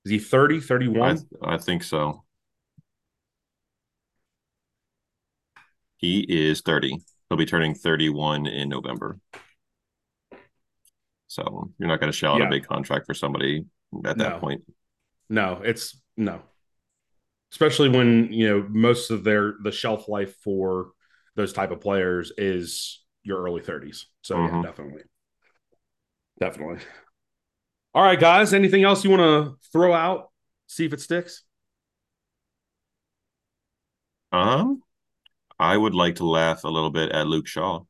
is he 30,
I,
31?
I think so. He is 30. He'll be turning 31 in November. So you're not going to shell out
Yeah.
a big contract for somebody at that
No.
point.
No, it's no. Especially when, you know, most of their the shelf life for those type of players is your early 30s. So yeah,
Mhm.
definitely. Definitely. All right, guys. Anything else you want to throw out? See if it sticks.
Um, I would like to laugh a little bit at Luke Shaw.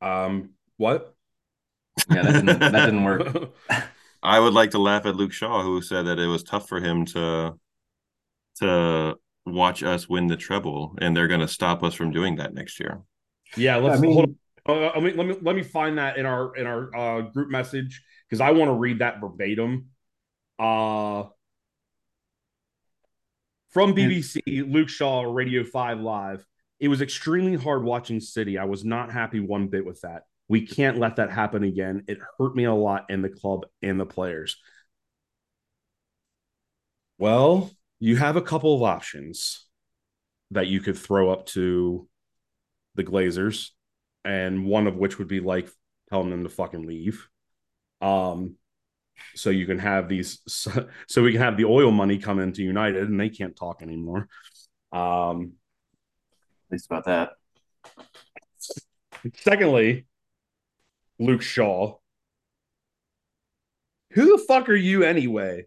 Um, what?
Yeah, that didn't that didn't work.
I would like to laugh at Luke Shaw, who said that it was tough for him to to watch us win the treble, and they're going to stop us from doing that next year.
yeah, let's
I mean-
hold on. Uh, I mean, let me let me find that in our in our uh, group message because I want to read that verbatim. Uh from BBC, Luke Shaw, Radio Five Live. It was extremely hard watching City. I was not happy one bit with that. We can't let that happen again. It hurt me a lot in the club and the players. Well, you have a couple of options that you could throw up to the Glazers, and one of which would be like telling them to fucking leave. Um, so you can have these, so we can have the oil money come into United, and they can't talk anymore. Um,
At least about that.
secondly, Luke Shaw. Who the fuck are you anyway?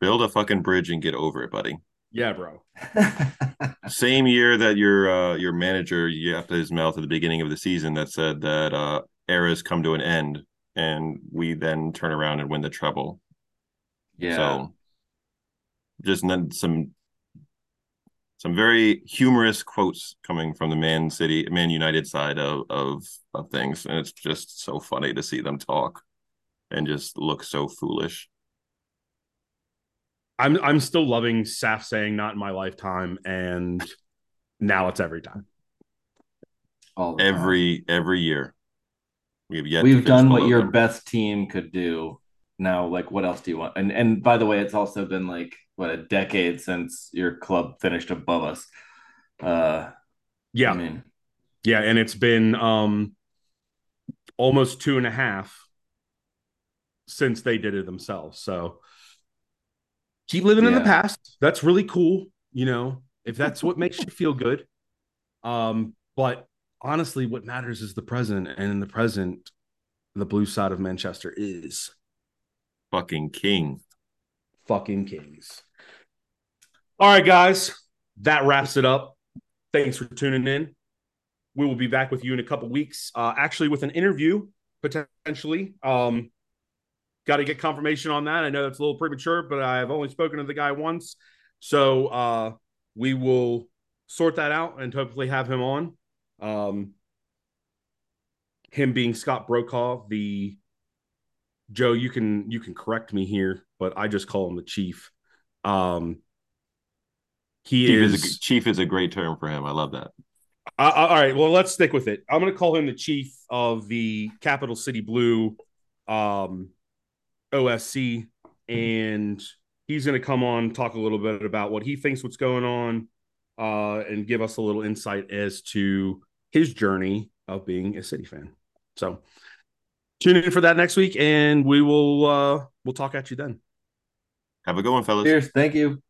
Build a fucking bridge and get over it, buddy.
Yeah, bro.
Same year that your uh, your manager yapped his mouth at the beginning of the season that said that uh, eras come to an end, and we then turn around and win the treble.
yeah.
So just then some some very humorous quotes coming from the Man City, Man United side of of of things, and it's just so funny to see them talk and just look so foolish.
I'm I'm still loving Saf saying not in my lifetime, and now it's every time.
all the time.
Every every year, we've yet
we've done what your
them.
best team could do. Now, like, what else do you want? And and by the way, it's also been like what a decade since your club finished above us. Uh,
Yeah,
I mean,
Yeah, and it's been um almost two and a half since they did it themselves. So keep living in the past. That's really cool, you know, if that's what makes you feel good. Um, but honestly, what matters is the present, and in the present, the blue side of Manchester is
Fucking king.
fucking kings. All right, guys, that wraps it up. Thanks for tuning in. We will be back with you in a couple weeks, uh, actually with an interview potentially. Um, Got to get confirmation on that. I know that's a little premature, but I've only spoken to the guy once, so uh, we will sort that out and hopefully have him on. Um, him being Scott Brokaw, the Joe, you can you can correct me here, but I just call him the chief. Um, he
Chief
is,
is, a, chief is a great term for him. I love that.
Uh, all right, well, let's stick with it. I'm going to call him the chief of the Capital City Blue um, OSC, and he's going to come on talk a little bit about what he thinks what's going on, uh, and give us a little insight as to his journey of being a City fan. So tune in for that next week, and we will uh, we'll talk at you then.
Have a good one, fellas.
Cheers. Thank you.